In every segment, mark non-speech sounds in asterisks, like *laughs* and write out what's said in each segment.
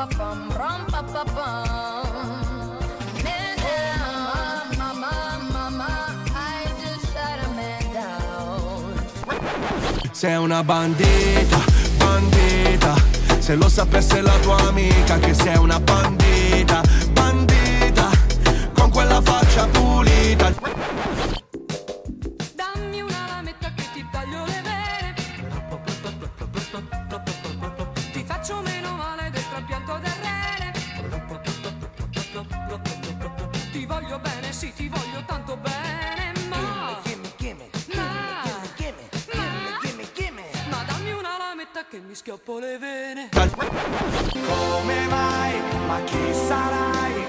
pa pa bum, rum pa pa. Sei una bandita, bandita. Se lo sapesse la tua amica che sei una bandita, bandita. Con quella faccia pulita. Schioppo le vene Come mai? Ma chi sarai?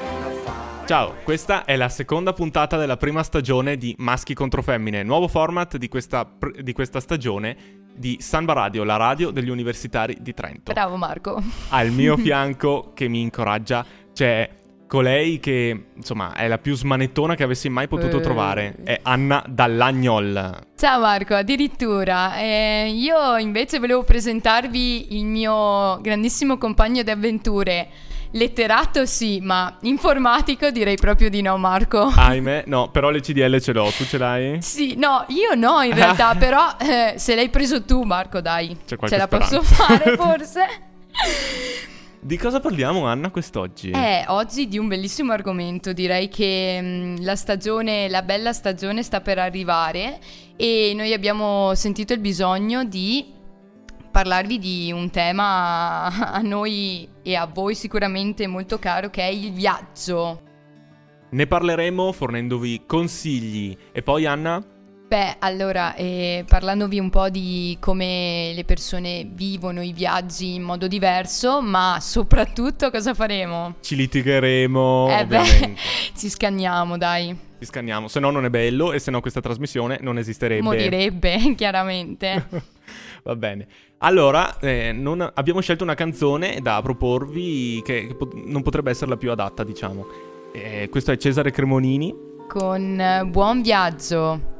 Ciao, questa è la seconda puntata della prima stagione di Maschi contro Femmine, nuovo format di questa, di questa stagione di Samba Radio, la radio degli universitari di Trento. Bravo Marco. Al mio *laughs* fianco, che mi incoraggia, c'è colei che, insomma, è la più smanettona che avessi mai potuto Eh. trovare. È Anna Dallagnol. Ciao Marco, addirittura. Eh, io invece volevo presentarvi il mio grandissimo compagno di avventure. Letterato sì, ma informatico direi proprio di no Marco. Ahimè, no, però le CDL ce l'ho, tu ce l'hai? Sì, no, io no in realtà, però eh, se l'hai preso tu Marco dai, C'è ce la posso speranza. fare *laughs* forse? Di cosa parliamo, Anna, quest'oggi? Eh, oggi di un bellissimo argomento, direi che mh, la stagione, la bella stagione sta per arrivare e noi abbiamo sentito il bisogno di parlarvi di un tema a noi e a voi sicuramente molto caro che è il viaggio. Ne parleremo fornendovi consigli. E poi, Anna? Beh, allora, eh, parlandovi un po' di come le persone vivono i viaggi in modo diverso, ma soprattutto cosa faremo? Ci litigheremo, eh beh, *laughs* ci scanniamo, dai. Ci scanniamo, se no non è bello e se no questa trasmissione non esisterebbe. Morirebbe, *laughs* chiaramente. *laughs* Va bene. Allora, eh, non- abbiamo scelto una canzone da proporvi che, che pot- non potrebbe essere la più adatta, diciamo. Eh, questo è Cesare Cremonini. Con eh, buon viaggio.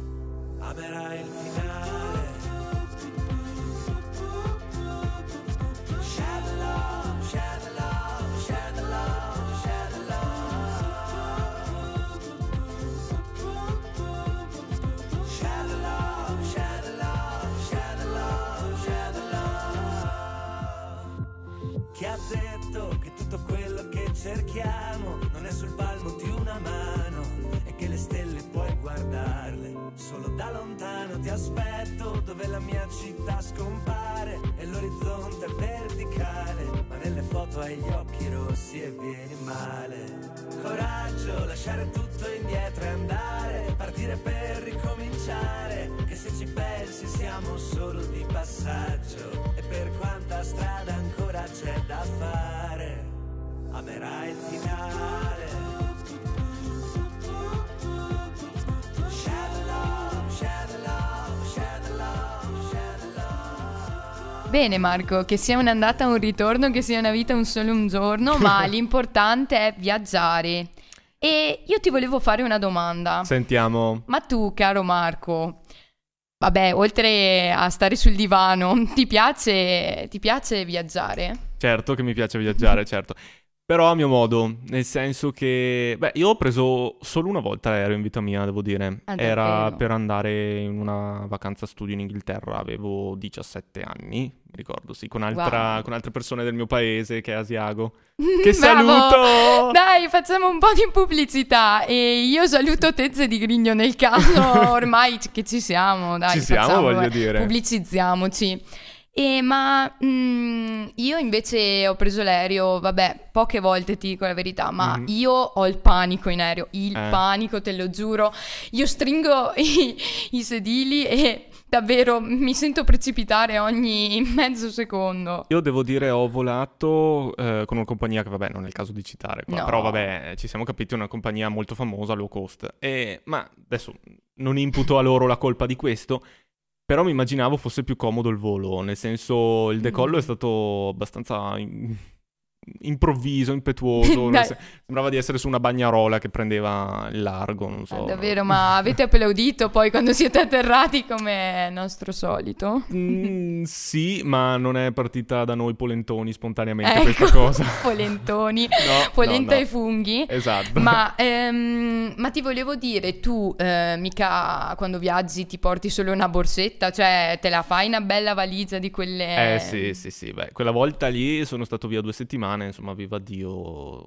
amerai il finale. Share the Bene Marco, che sia un'andata un ritorno, che sia una vita un solo un giorno, ma *laughs* l'importante è viaggiare. E io ti volevo fare una domanda. Sentiamo. Ma tu, caro Marco, vabbè, oltre a stare sul divano, *laughs* ti piace, ti piace viaggiare? Certo che mi piace viaggiare, certo. Però a mio modo, nel senso che... Beh, io ho preso solo una volta l'aereo in vita mia, devo dire. Ah, Era per andare in una vacanza studio in Inghilterra, avevo 17 anni, mi ricordo, sì, con, altra- Wow. con altre persone del mio paese, che è Asiago. *laughs* Che saluto! Dai, facciamo un po' di pubblicità e io saluto Tezze di Grigno nel caso *laughs* ormai che ci siamo, dai, Ci siamo, facciamo, voglio dire. Pubblicizziamoci. E ma mm, io invece ho preso l'aereo, vabbè, poche volte ti dico la verità, ma Mhm. io ho il panico in aereo, il Eh. panico, te lo giuro. Io stringo *laughs* i, i sedili e davvero mi sento precipitare ogni mezzo secondo. Io devo dire ho volato eh, con una compagnia che vabbè non è il caso di citare qua, No. però vabbè ci siamo capiti è una compagnia molto famosa low cost. E, ma adesso non imputo a loro la colpa di questo, però mi immaginavo fosse più comodo il volo, nel senso il decollo Mm. è stato abbastanza improvviso, impetuoso, *laughs* sen- sembrava di essere su una bagnarola che prendeva il largo, non so. Eh, davvero, ma avete applaudito poi quando siete atterrati come nostro solito? Mm, sì, ma non è partita da noi polentoni spontaneamente Ecco, questa cosa. *laughs* polentoni, *laughs* No, polenta no, no. e funghi. Esatto. Ma, ehm, ma ti volevo dire, tu eh, mica quando viaggi ti porti solo una borsetta, cioè te la fai una bella valigia di quelle... Eh sì, sì, sì, beh, quella volta lì sono stato via due settimane, insomma, viva Dio.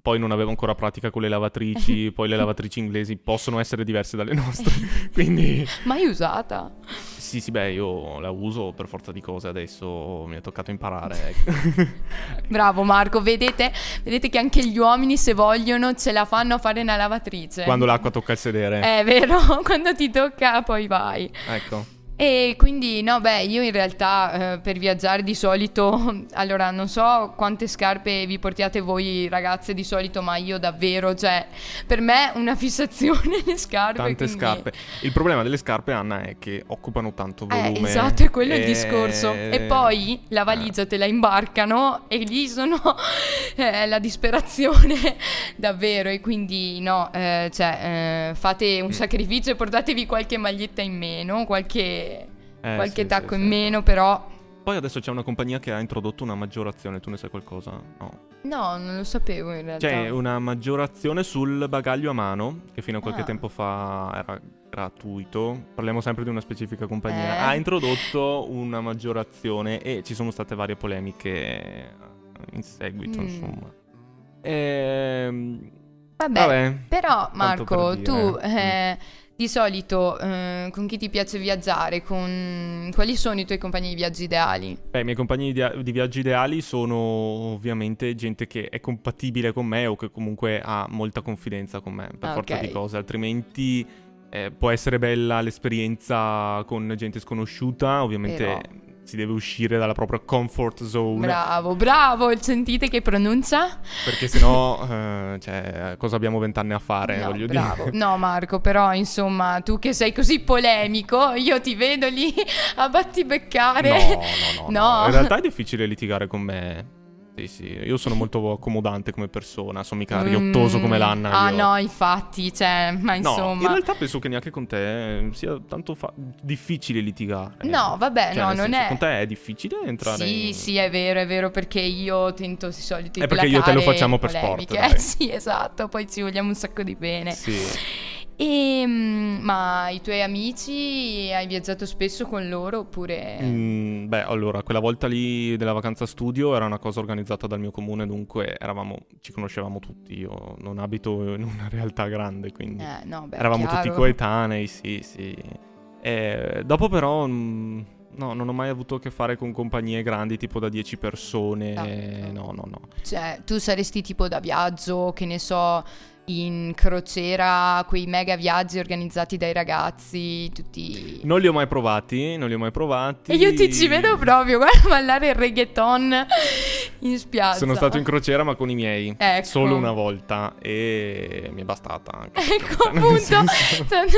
Poi non avevo ancora pratica con le lavatrici, *laughs* poi le lavatrici inglesi possono essere diverse dalle nostre, *laughs* quindi Mai usata? sì, sì, beh, io la uso per forza di cose, adesso mi è toccato imparare. *laughs* ecco. Bravo Marco, vedete? Vedete che anche gli uomini se vogliono ce la fanno a fare una lavatrice. Quando l'acqua tocca il sedere. È vero, quando ti tocca poi vai. Ecco. E quindi, no, beh, io in realtà eh, per viaggiare di solito, *laughs* allora non so quante scarpe vi portiate voi ragazze di solito, ma io davvero, cioè, per me una *laughs* fissazione le scarpe. Tante quindi- scarpe. Il problema delle scarpe, Anna, è che occupano tanto Eh, volume. esatto, è quello il e- discorso. E poi la valigia te la imbarcano e lì sono *laughs* eh, la disperazione davvero. E quindi no, eh, cioè, eh, fate Mm. un sacrificio e portatevi qualche maglietta in meno, qualche, Eh, qualche sì, tacco sì, in sì. meno, però Poi adesso c'è una compagnia che ha introdotto una maggiorazione, tu ne sai qualcosa? No. no, non lo sapevo in realtà. C'è una maggiorazione sul bagaglio a mano, che fino a qualche Ah. tempo fa era gratuito. Parliamo sempre di una specifica compagnia. Eh. Ha introdotto una maggiorazione e ci sono state varie polemiche in seguito, Mm. insomma. Ehm, Vabbè, vabbè. però Marco, per tu dire. Mm. Di solito eh, con chi ti piace viaggiare? Con... Quali sono i tuoi compagni di viaggio ideali? Beh, i miei compagni di, di viaggio ideali sono ovviamente gente che è compatibile con me o che comunque ha molta confidenza con me, per Ah, forza di cose, altrimenti eh, può essere bella l'esperienza con gente sconosciuta, ovviamente Però- si deve uscire dalla propria comfort zone, Bravo, bravo, sentite che pronuncia? perché sennò, eh, cioè, cosa abbiamo vent'anni a fare, No, voglio bravo. dire. No, Marco, però insomma, tu che sei così polemico, io ti vedo lì *laughs* a battibeccare. No, no, no, no. No. In realtà è difficile litigare con me. Sì, sì, io sono molto accomodante come persona, sono mica riottoso Mm, come l'Anna. Ah, io- no, infatti, cioè, ma No, in insomma. realtà penso che neanche con te eh, sia tanto fa- difficile litigare. No, vabbè, Cioè, no, non senso, è. Con te è difficile entrare Sì, in... sì, è vero, è vero, perché io tento di solito È perché io te lo facciamo per polemiche. sport, dai. *laughs* sì, esatto, poi ci vogliamo un sacco di bene. Sì. E, mm, ma i tuoi amici, hai viaggiato spesso con loro oppure... Mm, beh, allora, quella volta lì della vacanza studio era una cosa organizzata dal mio comune, dunque eravamo, ci conoscevamo tutti. Io non abito in una *laughs* realtà grande, quindi Eh, no, beh, eravamo chiaro. tutti coetanei, sì, sì. E dopo però... mm, No, non ho mai avuto a che fare con compagnie grandi tipo da 10 persone. Tanto. No, no, no. Cioè, tu saresti tipo da viaggio, che ne so, in crociera, quei mega viaggi organizzati dai ragazzi, tutti... Non li ho mai provati, non li ho mai provati. E io ti ci vedo proprio, guarda, ballare il reggaeton in spiaggia. Sono stato in crociera ma con i miei. Ecco. Solo una volta e mi è bastata anche. *laughs* Ecco appunto.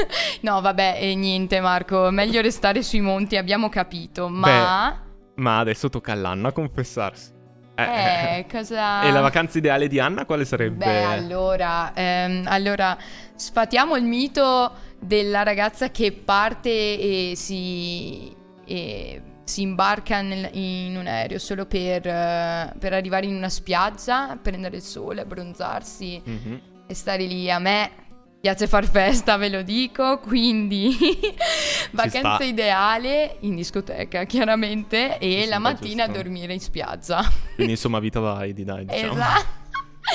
*laughs* No, vabbè, e niente Marco, meglio restare sui monti, abbiamo capito, ma... Ma adesso tocca all'Anna confessarsi. Eh, Eh, cosa... E la vacanza ideale di Anna quale sarebbe? Beh, allora, ehm, allora, sfatiamo il mito della ragazza che parte e si, e si imbarca nel- in un aereo solo per, eh, per arrivare in una spiaggia, prendere il sole, abbronzarsi Mhm. e stare lì. A me piace far festa, ve lo dico, quindi *laughs* vacanza ideale in discoteca, chiaramente, e Sì, la mattina giusto. dormire in spiaggia. Quindi insomma vita *laughs* da Heidi, dai, diciamo. esatto.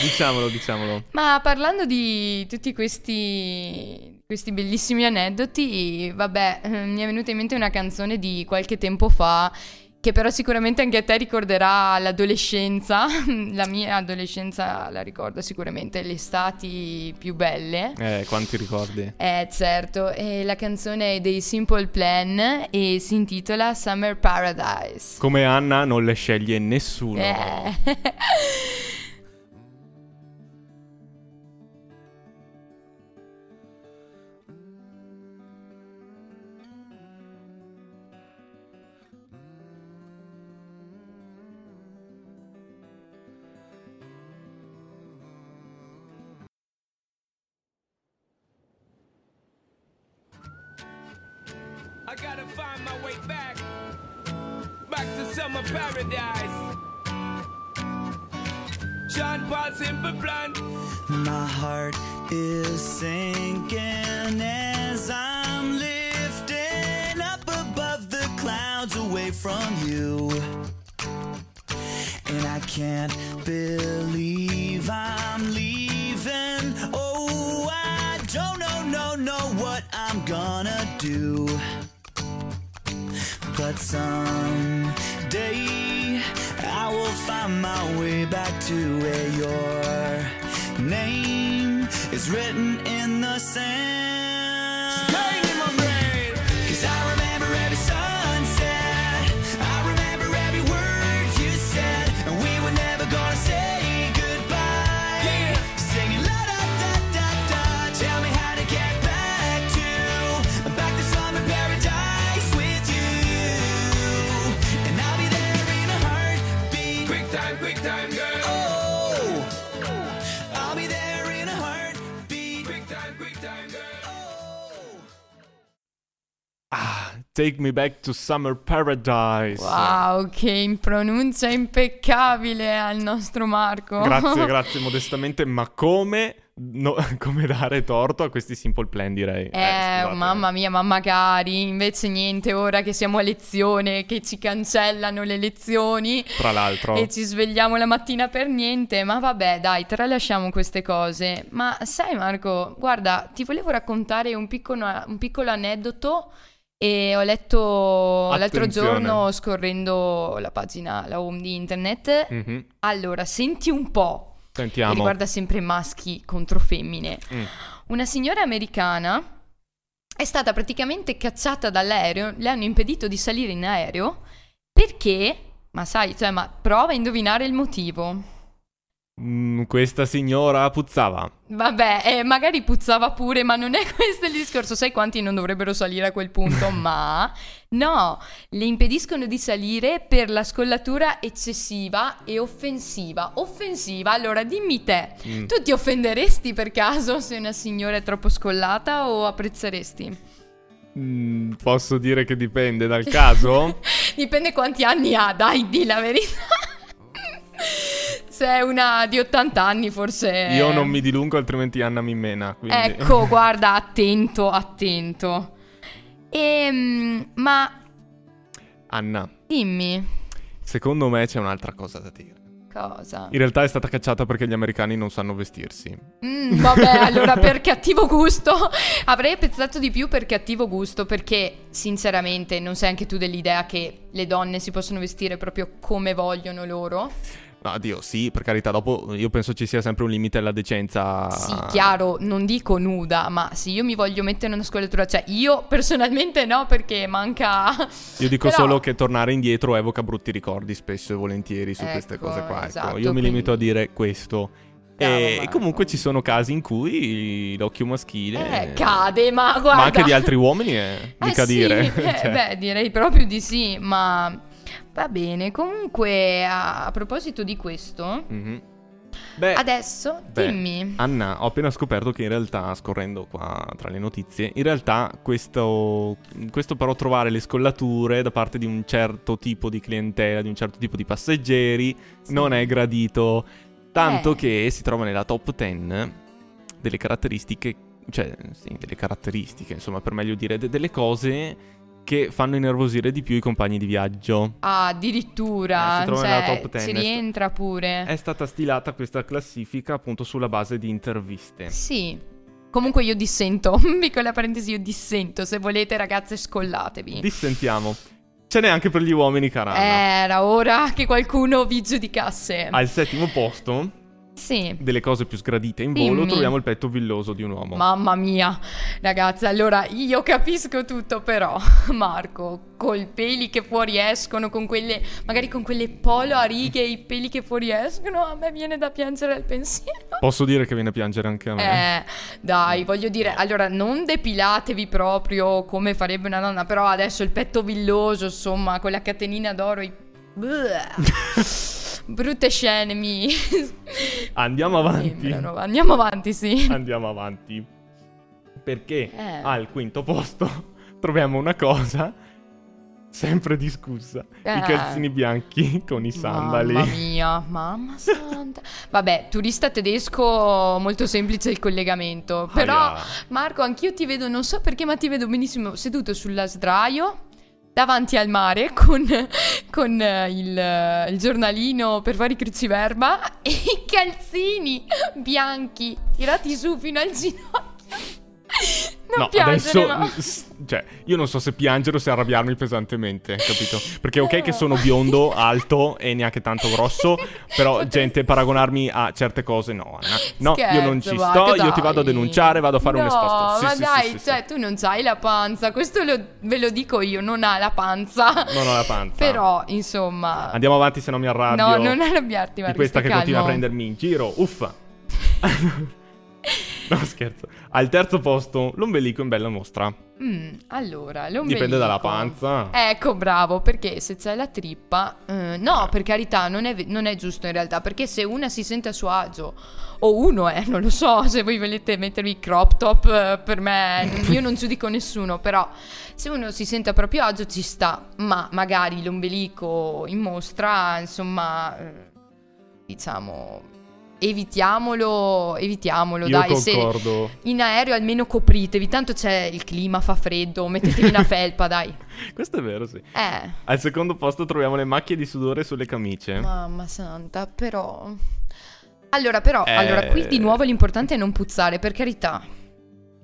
Diciamolo, diciamolo. Ma parlando di tutti questi, questi bellissimi aneddoti, vabbè, eh, mi è venuta in mente una canzone di qualche tempo fa che però sicuramente anche a te ricorderà l'adolescenza. *laughs* La mia adolescenza la ricordo sicuramente, le estati più belle. Eh, quanti ricordi? Eh, certo, e la canzone è dei Simple Plan e si intitola Summer Paradise. Come Anna non le sceglie nessuno. Eh. *laughs* Take Me Back to Summer Paradise. Wow, che pronuncia impeccabile al nostro Marco. Grazie, *laughs* grazie modestamente, ma come, no- *laughs* come dare torto a questi simple plan direi. Eh, scusate. mamma mia, ma magari invece niente, ora che siamo a lezione, che ci cancellano le lezioni Tra l'altro. e ci svegliamo la mattina per niente, ma vabbè, dai, tralasciamo queste cose. Ma sai Marco, guarda, ti volevo raccontare un piccolo, un piccolo aneddoto e ho letto l'altro Attenzione. giorno scorrendo la pagina, la home di internet. Mhm. Allora, senti un po'. Sentiamo. riguarda sempre maschi contro femmine. Mm. Una signora americana è stata praticamente cacciata dall'aereo, le hanno impedito di salire in aereo perché, ma sai, cioè, ma prova a indovinare il motivo. Mm, questa signora puzzava. Vabbè, eh, magari puzzava pure, ma non è *laughs* questo il discorso. Sai quanti non dovrebbero salire a quel punto? *laughs* ma no, le impediscono di salire per la scollatura eccessiva e offensiva. Offensiva, allora dimmi te, Mm. tu ti offenderesti per caso se una signora è troppo scollata o apprezzeresti? Mm, posso dire che dipende dal caso? *laughs* Dipende quanti anni ha, dai, di la verità. Se è una di 80 anni, forse. Io non mi dilungo, altrimenti Anna mi mena. Quindi... Ecco, guarda, attento, attento. Ehm, ma Anna, dimmi secondo me c'è un'altra cosa da dire. cosa. In realtà è stata cacciata perché gli americani non sanno vestirsi. Mm, vabbè, *laughs* allora per cattivo gusto *laughs* avrei apprezzato di più per cattivo gusto perché sinceramente non sei anche tu dell'idea che le donne si possono vestire proprio come vogliono loro? No, Dio, sì, per carità, dopo io penso ci sia sempre un limite alla decenza. Sì, chiaro, non dico nuda, ma se io mi voglio mettere una scollatura, cioè io personalmente no perché manca... Io dico Però- solo che tornare indietro evoca brutti ricordi spesso e volentieri su queste Ecco, cose qua. Ecco, esatto, io mi limito a quindi- dire questo. E, Marco. comunque ci sono casi in cui l'occhio maschile. Eh, cade, ma guarda... Ma anche di altri uomini è Eh mica sì, dire. eh, *laughs* Cioè, Beh, direi proprio di sì, ma va bene. Comunque, a, a proposito di questo, mhm. Beh, adesso beh, dimmi. Anna, ho appena scoperto che in realtà, scorrendo qua tra le notizie, in realtà questo, questo però trovare le scollature da parte di un certo tipo di clientela, di un certo tipo di passeggeri, Sì. non è gradito. Tanto Eh. che si trova nella top 10 delle caratteristiche, cioè, sì, delle caratteristiche, insomma, per meglio dire, de- delle cose che fanno innervosire di più i compagni di viaggio. Ah, addirittura, Eh, cioè, top 10, ci rientra pure. È stata stilata questa classifica appunto sulla base di interviste. Sì. Comunque io dissento, *laughs* piccola parentesi, io dissento. Se volete ragazze scollatevi. Dissentiamo. Ce n'è anche per gli uomini, Carana. Era ora che qualcuno vi giudicasse. Al settimo posto, Sì. delle cose più sgradite in volo, Dimmi. troviamo il petto villoso di un uomo. Mamma mia, ragazzi, allora io capisco tutto, però *laughs* Marco, col peli che fuoriescono, con quelle, magari con quelle polo a righe, i peli che fuoriescono, a me viene da piangere al pensiero. *laughs* Posso dire che viene a piangere anche a me? Eh, dai, voglio dire, allora non depilatevi proprio come farebbe una donna, però adesso il petto villoso, insomma, con la catenina d'oro, i... *laughs* brutte scene mi... *laughs* Andiamo avanti. Andiamo avanti, sì. Andiamo avanti. Perché Eh. al quinto posto *laughs* troviamo una cosa sempre discussa. Eh. I calzini bianchi con i sandali. Mamma mia, mamma santa. Vabbè, turista tedesco, molto semplice il collegamento. Però, Aia. Marco, anch'io ti vedo, non so perché, ma ti vedo benissimo seduto sulla sdraio. Davanti al mare *laughs* con, con eh, il, eh, il giornalino per fare i cruciverba *laughs* e i calzini bianchi tirati su fino al ginocchio. Non No, piangere, adesso, no. s- cioè, io non so se piangere o se arrabbiarmi pesantemente, capito? Perché ok che sono biondo, alto e neanche tanto grosso, però gente paragonarmi a certe cose no, Anna. No, io non ci Scherzo, sto, io ti vado a denunciare, vado a fare un no, esposto. Sì, ma sì, dai, sì, cioè, tu non c'hai la panza. Questo lo- ve lo dico io, non ha la panza. Non ho la panza. Però, insomma. Andiamo avanti se no mi arrabbio. No, non arrabbiarti, Di Marco. questa stai che continua a calmo. prendermi in giro. Uffa. *laughs* no, scherzo. Al terzo posto, l'ombelico in bella mostra. Mm, allora, l'ombelico. Dipende dalla panza. Ecco, bravo, perché se c'è la trippa... eh, no, per carità, non è, non è giusto in realtà, perché se una si sente a suo agio, o uno è, non lo so, se voi volete mettervi crop top, eh, per me, *laughs* io non giudico nessuno, però se uno si sente a proprio agio ci sta, ma magari l'ombelico in mostra, insomma, eh, diciamo... Evitiamolo, evitiamolo, Io dai, se, concordo. in aereo almeno copritevi, tanto c'è il clima, fa freddo, mettetevi una *laughs* felpa, dai. Questo è vero, sì. Eh, Al secondo posto troviamo le macchie di sudore sulle camicie. mamma santa, però... Allora, però, Eh. allora, qui di nuovo l'importante è non puzzare, per carità.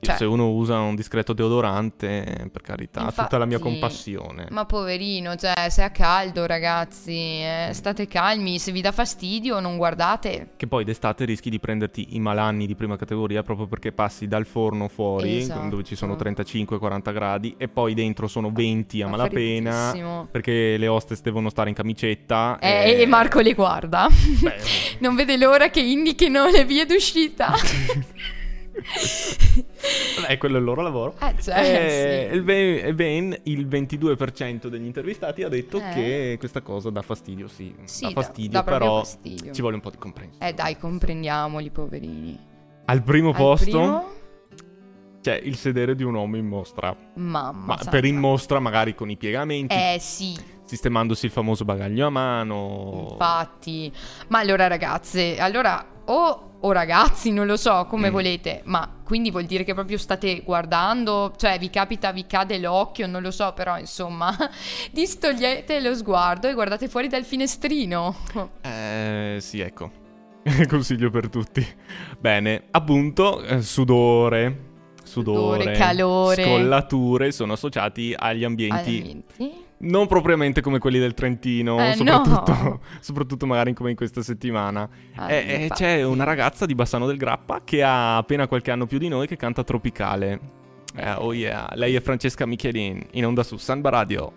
Cioè- Se uno usa un discreto deodorante, per carità, tutta la mia Infatti, compassione. Ma poverino, cioè, se ha caldo, ragazzi, eh, state calmi, se vi dà fastidio non guardate. Che poi d'estate rischi di prenderti i malanni di prima categoria proprio perché passi dal forno fuori, Esatto. dove ci sono 35-40 gradi, e poi dentro sono 20 a Fa malapena, perché le hostess devono stare in camicetta. Eh, e Marco le guarda. *laughs* Non vede l'ora che indichino le vie d'uscita. *laughs* Beh, quello è il loro lavoro. Eh, cioè, Eh, sì. il ben, e ben il 22% degli intervistati ha detto Eh. che questa cosa dà fastidio, sì. Sì, dà dà- fastidio, dà proprio però fastidio. ci vuole un po' di comprensione. Eh dai, comprendiamoli, poverini. Al primo Al posto primo? c'è il sedere di un uomo in mostra. Mamma Ma santa. per in mostra magari con i piegamenti, Eh sì, sistemandosi il famoso bagaglio a mano. infatti. Ma allora ragazze, allora o, o ragazzi, non lo so, come Mm. volete, ma quindi vuol dire che proprio state guardando, cioè vi capita, vi cade l'occhio, non lo so, però insomma, *laughs* distogliete lo sguardo e guardate fuori dal finestrino. *laughs* Eh, sì, ecco. *laughs* Consiglio per tutti. Bene, appunto, eh, sudore. Sudore, Sudore, calore. scollature sono associati agli ambienti Alimenti. Non propriamente come quelli del Trentino, Eh, soprattutto, no. soprattutto *laughs* magari come in questa settimana. Ah, Eh, eh, infatti. c'è una ragazza di Bassano del Grappa che ha appena qualche anno più di noi che canta Tropicale. Eh, oh yeah, lei è Francesca Michelin, in onda su Samba Radio.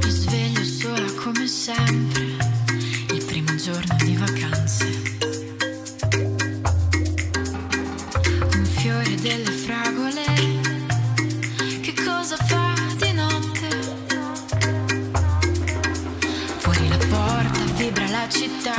Mi sveglio sola come sempre, giorno di vacanze. Un fiore delle fragole, che cosa fa di notte? Fuori la porta vibra la città,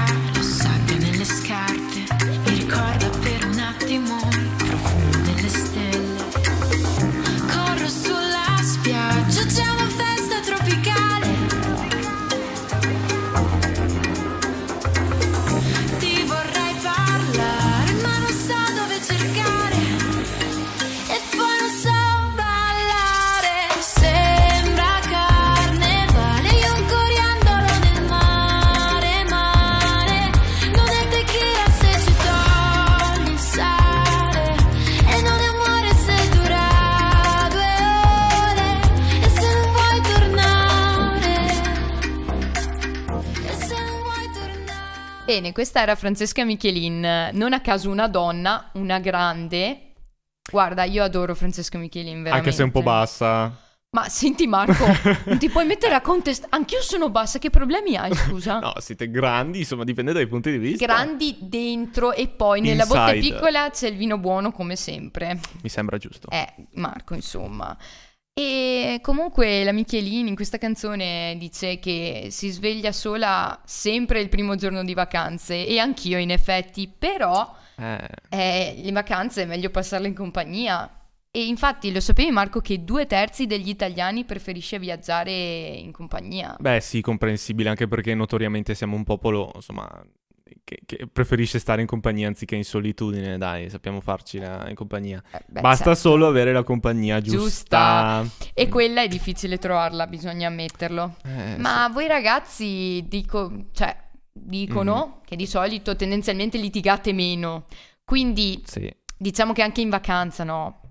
Bene, questa era Francesca Michelin, non a caso una donna, una grande. Guarda, io adoro Francesca Michelin, veramente. Anche se è un po' bassa. Ma senti Marco, non ti puoi *laughs* mettere a contest... Anch'io sono bassa, che problemi hai, scusa? No, siete grandi, insomma, dipende dai punti di vista. Grandi dentro e poi nella botte Inside. piccola c'è il vino buono come sempre. Mi sembra giusto. Eh, Marco, insomma. E comunque la Michelin in questa canzone dice che si sveglia sola sempre il primo giorno di vacanze e anch'io in effetti, però Eh, eh, le vacanze è meglio passarle in compagnia. E infatti lo sapevi Marco che due terzi degli italiani preferisce viaggiare in compagnia? Beh, sì, comprensibile, anche perché notoriamente siamo un popolo, insomma, che, che preferisce stare in compagnia anziché in solitudine, dai, sappiamo farcela in compagnia. Eh, beh, Basta certo. solo avere la compagnia giusta. E quella è difficile trovarla, bisogna ammetterlo. Eh, Ma voi ragazzi dico, cioè, dicono Mhm. che di solito tendenzialmente litigate meno. Quindi sì. sì. diciamo che anche in vacanza, no?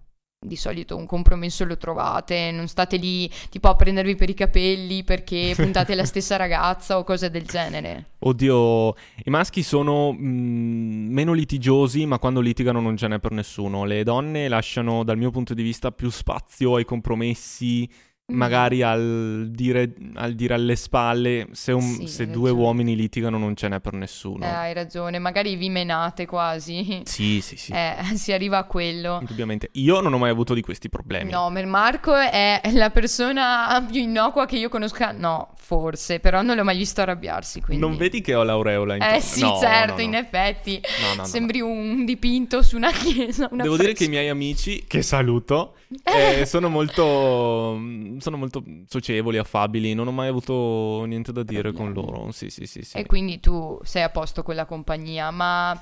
Di solito un compromesso lo trovate, non state lì tipo a prendervi per i capelli perché *laughs* puntate la stessa ragazza o cose del genere. Oddio, i maschi sono mm, meno litigiosi, ma quando litigano non ce n'è per nessuno. Le donne lasciano, dal mio punto di vista, più spazio ai compromessi. Magari al dire, al dire alle spalle. Se, un- Sì, se due ragione. uomini litigano non ce n'è per nessuno. Eh, hai ragione, magari vi menate quasi. Sì, sì, sì. Eh, *laughs* si arriva a quello. Indubbiamente. Io non ho mai avuto di questi problemi. No, Marco è la persona più *laughs* innocua che io conosca. No, forse, però non l'ho mai visto arrabbiarsi. Quindi. Non vedi che ho l'aureola in Eh sì, No, certo, no, no. in effetti. Sembri un dipinto su una chiesa. Una Devo dire che i miei amici, che saluto, *laughs* eh, sono molto sono molto socievoli, affabili, non ho mai avuto niente da dire con loro. Sì, sì, sì, sì. E quindi tu sei a posto con la compagnia, ma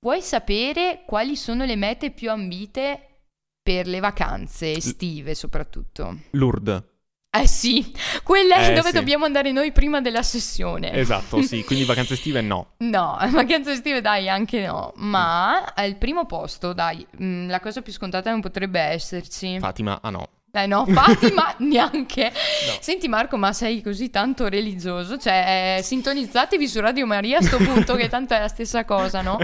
vuoi sapere quali sono le mete più ambite per le vacanze estive soprattutto? Lourdes. Eh sì, quella è Eh, dove sì. dobbiamo andare noi prima della sessione. Esatto, sì, *laughs* quindi vacanze estive no. No, *laughs* vacanze estive dai, anche no. Ma al primo posto, dai, mm, la cosa più scontata non potrebbe esserci. Fatima, ah no. Eh no, Fatima *laughs* neanche. No. Senti Marco, ma sei così tanto religioso? Cioè, eh, sintonizzatevi su Radio Maria a sto punto che tanto è la stessa cosa, no?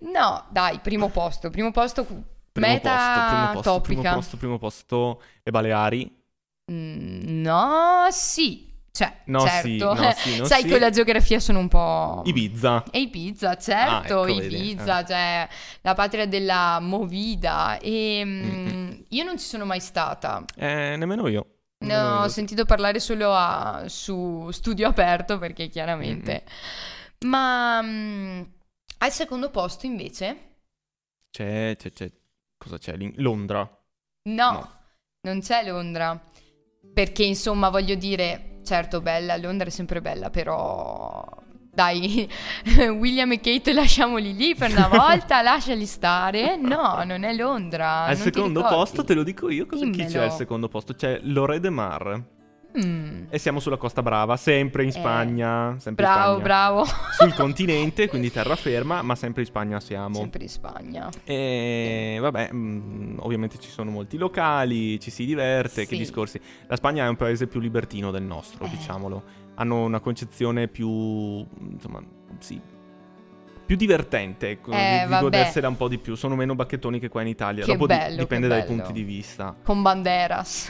No, dai, primo posto, primo posto, Primo meta posto, primo posto, topica. primo posto, primo posto, le Baleari. Mm, no, sì, cioè, No, certo. sì, no, sì, *laughs* no, Sai sì. che la geografia sono un po'... Ibiza. E Ibiza, certo, Ah, ecco, Ibiza, eh. cioè la patria della movida. E mm, Mm-mm. io non ci sono mai stata. Eh, nemmeno io. No, Nemmeno io. ho sentito parlare solo a- su studio aperto perché chiaramente. Ma mm, al secondo posto invece? C'è, c'è, c'è. Cosa c'è? Londra. No, No. non c'è Londra. Perché insomma voglio dire, certo bella, Londra è sempre bella, però dai, *laughs* William e Kate lasciamoli lì per una *laughs* volta, lasciali stare. No, non è Londra. al non secondo posto, te lo dico io, cosa, chi c'è al secondo posto? C'è Lore de Mar. Mm, E siamo sulla Costa Brava, sempre in Eh, Spagna. sempre in Bravo, Spagna. bravo. Sul continente, quindi terraferma, ma sempre in Spagna siamo. Sempre in Spagna. E vabbè, mm, ovviamente ci sono molti locali, ci si diverte, che Sì. discorsi. La Spagna è un paese più libertino del nostro, Eh. diciamolo. Hanno una concezione più, insomma, sì, più divertente, ecco, Eh, di, di godersela un po' di più. Sono meno bacchettoni che qua in Italia. Che Dopo di- bello, dipende che dai punti di vista. Con Banderas.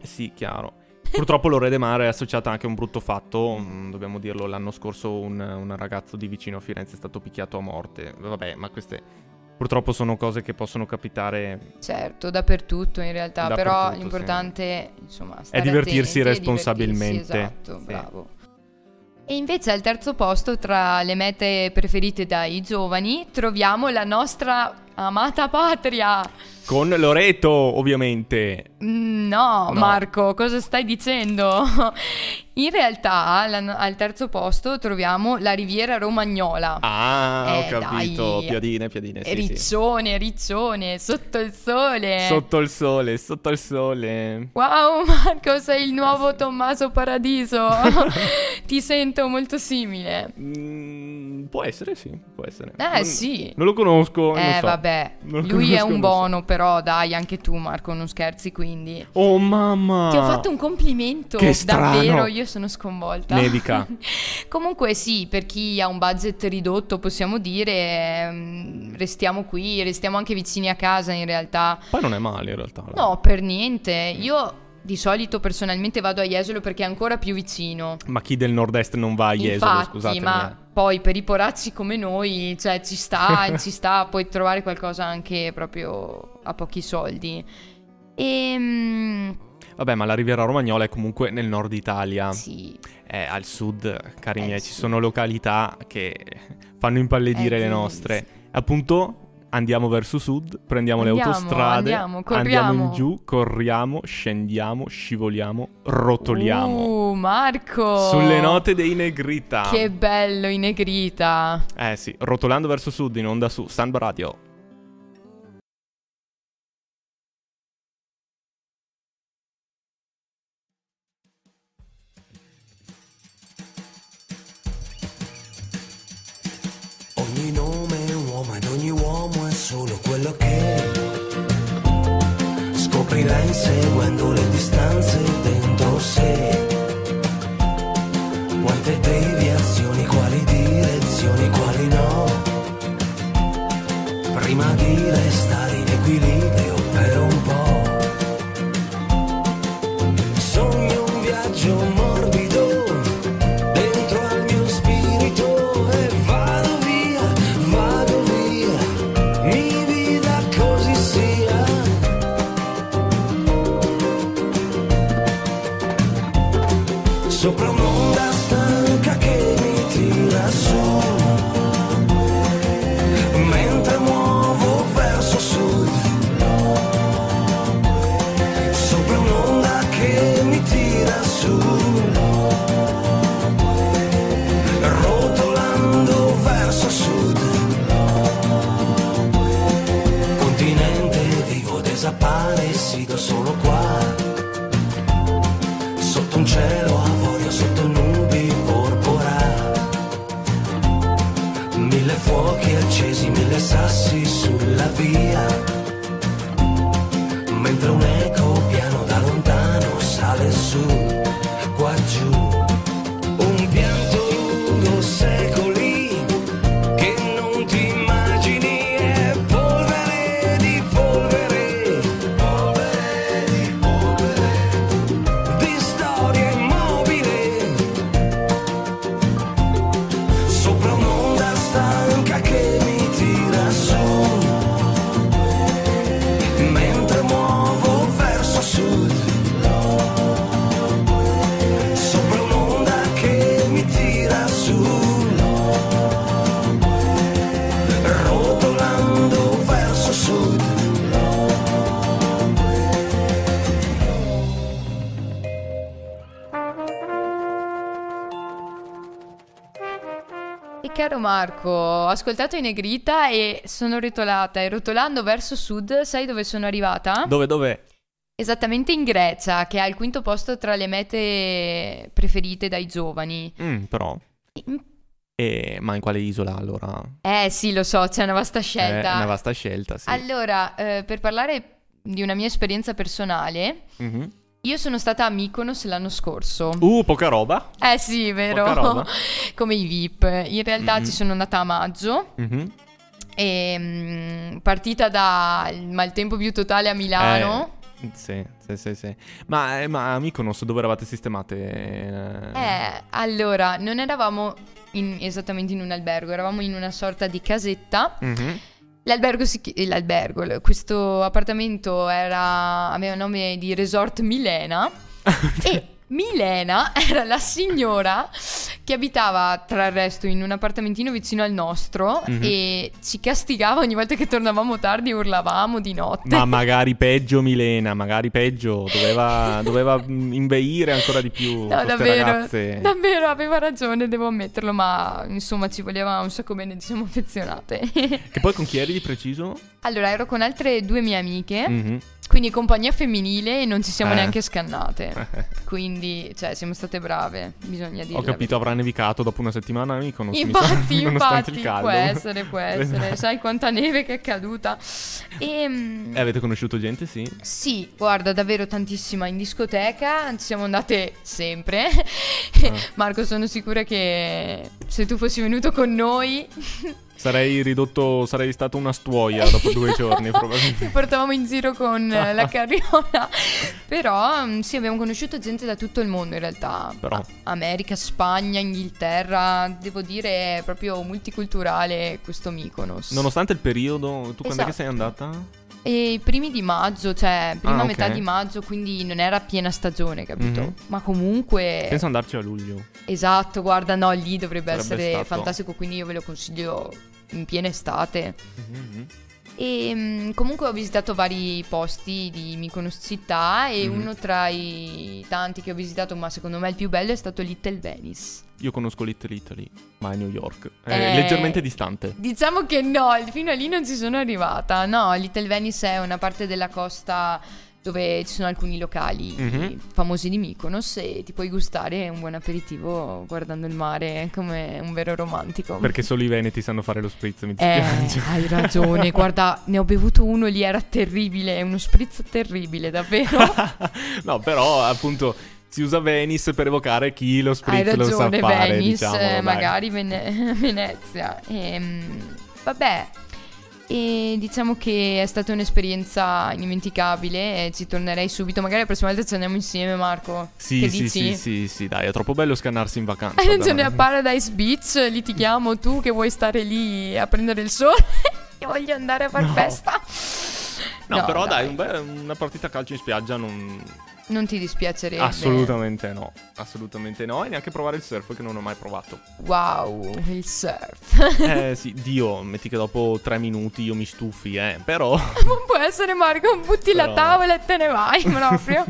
Sì, chiaro. Purtroppo Lore de Mar è associata anche a un brutto fatto, mm, dobbiamo dirlo, l'anno scorso un, un ragazzo di vicino a Firenze è stato picchiato a morte. Vabbè, ma queste purtroppo sono cose che possono capitare. certo, dappertutto in realtà, però Dappertutto, l'importante insomma, stare divertirsi attenti responsabilmente. divertirsi, esatto, Sì. bravo. E invece al terzo posto tra le mete preferite dai giovani troviamo la nostra amata patria. Con Loreto, ovviamente. Mm, No, No. Marco, cosa stai dicendo? *laughs* In realtà al terzo posto troviamo la Riviera Romagnola. Ah, Eh, ho capito. dai. Piadine, piadine, sì, sì. Riccione, riccione, sotto il sole. Sotto il sole, sotto il sole. Wow, *laughs* Marco, sei il nuovo Tommaso Paradiso. *laughs* Ti sento molto simile. Mm, può essere, sì, può essere. Eh, Non- sì. Non lo conosco, non Eh so. vabbè, Non lo lui è un non so. Però dai, anche tu Marco, non scherzi quindi. Oh mamma! Ti ho fatto un complimento, Che strano. davvero, io sono sconvolta. Nevica. *laughs* Comunque sì, per chi ha un budget ridotto possiamo dire ehm, restiamo qui, restiamo anche vicini a casa in realtà. Poi non è male in realtà. No, per niente. Io di solito personalmente vado a Jesolo perché è ancora più vicino. Ma chi del nord-est non va a Jesolo, scusatemi. ma eh. poi per i porazzi come noi, cioè ci sta, *laughs* ci sta, puoi trovare qualcosa anche proprio a pochi soldi. Ehm, Vabbè, ma la Riviera Romagnola è comunque nel nord Italia. sì. È al sud, cari Eh, miei, sì. ci sono località che fanno impallidire Eh, le sì, nostre. Appunto, andiamo verso sud, prendiamo Andiamo, le autostrade, andiamo, andiamo in giù, corriamo, scendiamo, scivoliamo, rotoliamo. Uh, Marco! Sulle note dei Negrita. Che bello in negrita. Eh sì, rotolando verso sud in onda su Samba Radio. Quello che è. Scoprirai inseguendo le distanze dentro sé. Quante deviazioni, quali direzioni, quali no. Prima di restare in equilibrio Marco, ho ascoltato in negrita e sono rotolata e rotolando verso sud, sai dove sono arrivata? Dove, dove? Esattamente in Grecia, che ha il quinto posto tra le mete preferite dai giovani. Mm, però. E- ma in quale isola allora? Eh sì, lo so, c'è una vasta È scelta. una vasta scelta, sì. Allora, eh, per parlare di una mia esperienza personale, Mhm. Io sono stata a Mykonos l'anno scorso. Uh, poca roba. Eh sì, vero. Poca roba. *laughs* Come i VIP. In realtà Mhm. ci sono andata a maggio. Mhm. E, mm, partita dal maltempo più totale a Milano. Eh, sì, sì, sì, sì. Ma, eh, ma a Mykonos dove eravate sistemate? Eh, allora, non eravamo in- esattamente in un albergo, eravamo in una sorta di casetta. Mhm. L'albergo, si chi- l'albergo, questo appartamento era, aveva nome di Resort Milena *laughs* e Milena *laughs* era la signora che abitava tra il resto in un appartamentino vicino al nostro Mhm. e ci castigava ogni volta che tornavamo tardi e urlavamo di notte. Ma *laughs* magari peggio Milena, magari peggio. Doveva, *laughs* doveva mm, inveire ancora di più No, davvero, ragazze. davvero aveva ragione, devo ammetterlo, ma insomma ci voleva un sacco bene, ci siamo affezionate. Che poi con chi eri di preciso? allora, ero con altre due mie amiche, Mhm. Quindi compagnia femminile e non ci siamo Eh. neanche scannate. *laughs* Quindi, cioè, siamo state brave, bisogna dire. Ho capito, avrà nevicato dopo una settimana a Mykonos, mi sa, Infatti, *laughs* nonostante infatti, il caldo. può essere, può *laughs* essere. Sai quanta neve che è caduta. E, E avete conosciuto gente, sì? Sì, guarda, davvero tantissima in discoteca, ci siamo andate sempre. Ah. Marco, sono sicura che se tu fossi venuto con noi Sarei ridotto, sarei stato una stuoia dopo due giorni, probabilmente. portavamo in giro con eh, la *laughs* carriola. Però mm, sì, abbiamo conosciuto gente da tutto il mondo in realtà. Però. America, Spagna, Inghilterra, devo dire è proprio multiculturale questo Mykonos. Nonostante il periodo, tu quando è che Esatto. sei andata? E i primi di maggio, cioè prima Ah, ok. metà di maggio, quindi non era piena stagione, capito? Mhm. Ma comunque... Penso andarci a luglio. Esatto, guarda, no, lì dovrebbe Sarebbe essere stato- fantastico, quindi io ve lo consiglio in piena estate. Mhm. E mm, comunque ho visitato vari posti di Mykonos città e Mhm. uno tra i tanti che ho visitato, ma secondo me il più bello è stato Little Venice. Io conosco Little Italy, ma è New York. È Eh, leggermente distante. Diciamo che no, fino a lì non ci sono arrivata. No, Little Venice è una parte della costa dove ci sono alcuni locali Mhm. famosi di Mykonos e ti puoi gustare un buon aperitivo guardando il mare come un vero romantico. Perché solo i veneti sanno fare lo spritz, mi Eh, dispiace. hai ragione, *laughs* guarda, ne ho bevuto uno lì, era terribile, uno spritz terribile, davvero. *laughs* no, però appunto si usa Venice per evocare chi lo spritz lo sa ragione, fare, Venice, diciamolo, dai. magari Vene- Venezia. Ehm, vabbè, e diciamo che è stata un'esperienza indimenticabile e ci tornerei subito. Magari la prossima volta ci andiamo insieme, Marco. Sì, che sì, dici? sì, sì, sì, dai, è troppo bello scannarsi in vacanza. Hai ragione, a Paradise Beach litighiamo tu che vuoi stare lì a prendere il sole. Io *laughs* voglio andare a far No. festa. No, però dai, un be- una partita a calcio in spiaggia non... Non ti dispiacerebbe? Assolutamente no, assolutamente no. E neanche provare il surf che non ho mai provato. Wow, il surf. eh *laughs* sì, Dio, metti che dopo tre minuti io mi stufi, eh. Però... Non può essere Marco, butti la Però- tavola e te ne vai *laughs* proprio.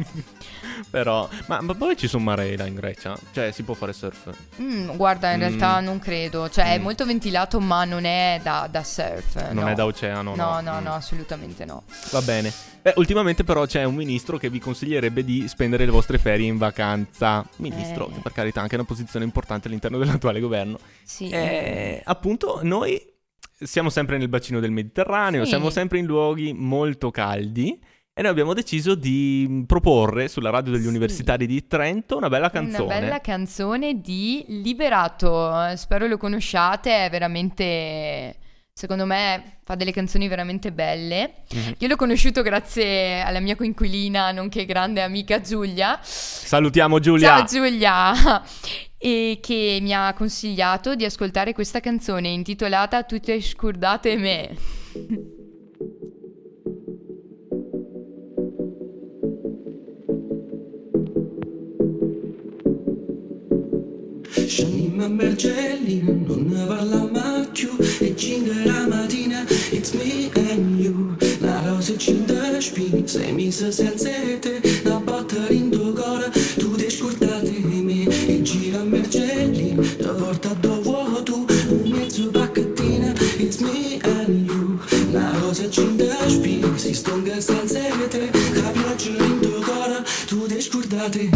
*laughs* però... Ma, ma poi ci sono maree là in Grecia? Cioè, si può fare surf? Mm, guarda, in Mm. realtà non credo. Cioè, è Mm. molto ventilato, ma non è da, da surf. Non no. è da oceano, no? No, no, Mm. no, assolutamente no. Va bene. Beh, ultimamente però c'è un ministro che vi consiglierebbe di spendere le vostre ferie in vacanza. Ministro, Eh. che per carità anche una posizione importante all'interno *laughs* dell'attuale governo. Sì. Eh, appunto, noi siamo sempre nel bacino del Mediterraneo, Sì. siamo sempre in luoghi molto caldi. E noi abbiamo deciso di proporre sulla radio degli Sì. universitari di Trento una bella canzone. Una bella canzone di Liberato. Spero lo conosciate, è veramente. Secondo me fa delle canzoni veramente belle. Mhm. Io l'ho conosciuto grazie alla mia coinquilina, nonché grande amica Giulia. Salutiamo Giulia. Ciao Giulia! *laughs* E che mi ha consigliato di ascoltare questa canzone intitolata Tutte scordate me. *laughs* Scendiamo a Margellina, non ne parliamo più. E cinque la mattina, it's me and you. La rosa cinta spini, sei messa senza te. La botta in tuo cuore, tu ti scordate di me. E gira a Margellina, ti porta dove tu. Un mezzo pacchettina, it's me and you. La rosa cinta spini, si stonga senza te. La pioggia in tuo cuore, tu ti scordate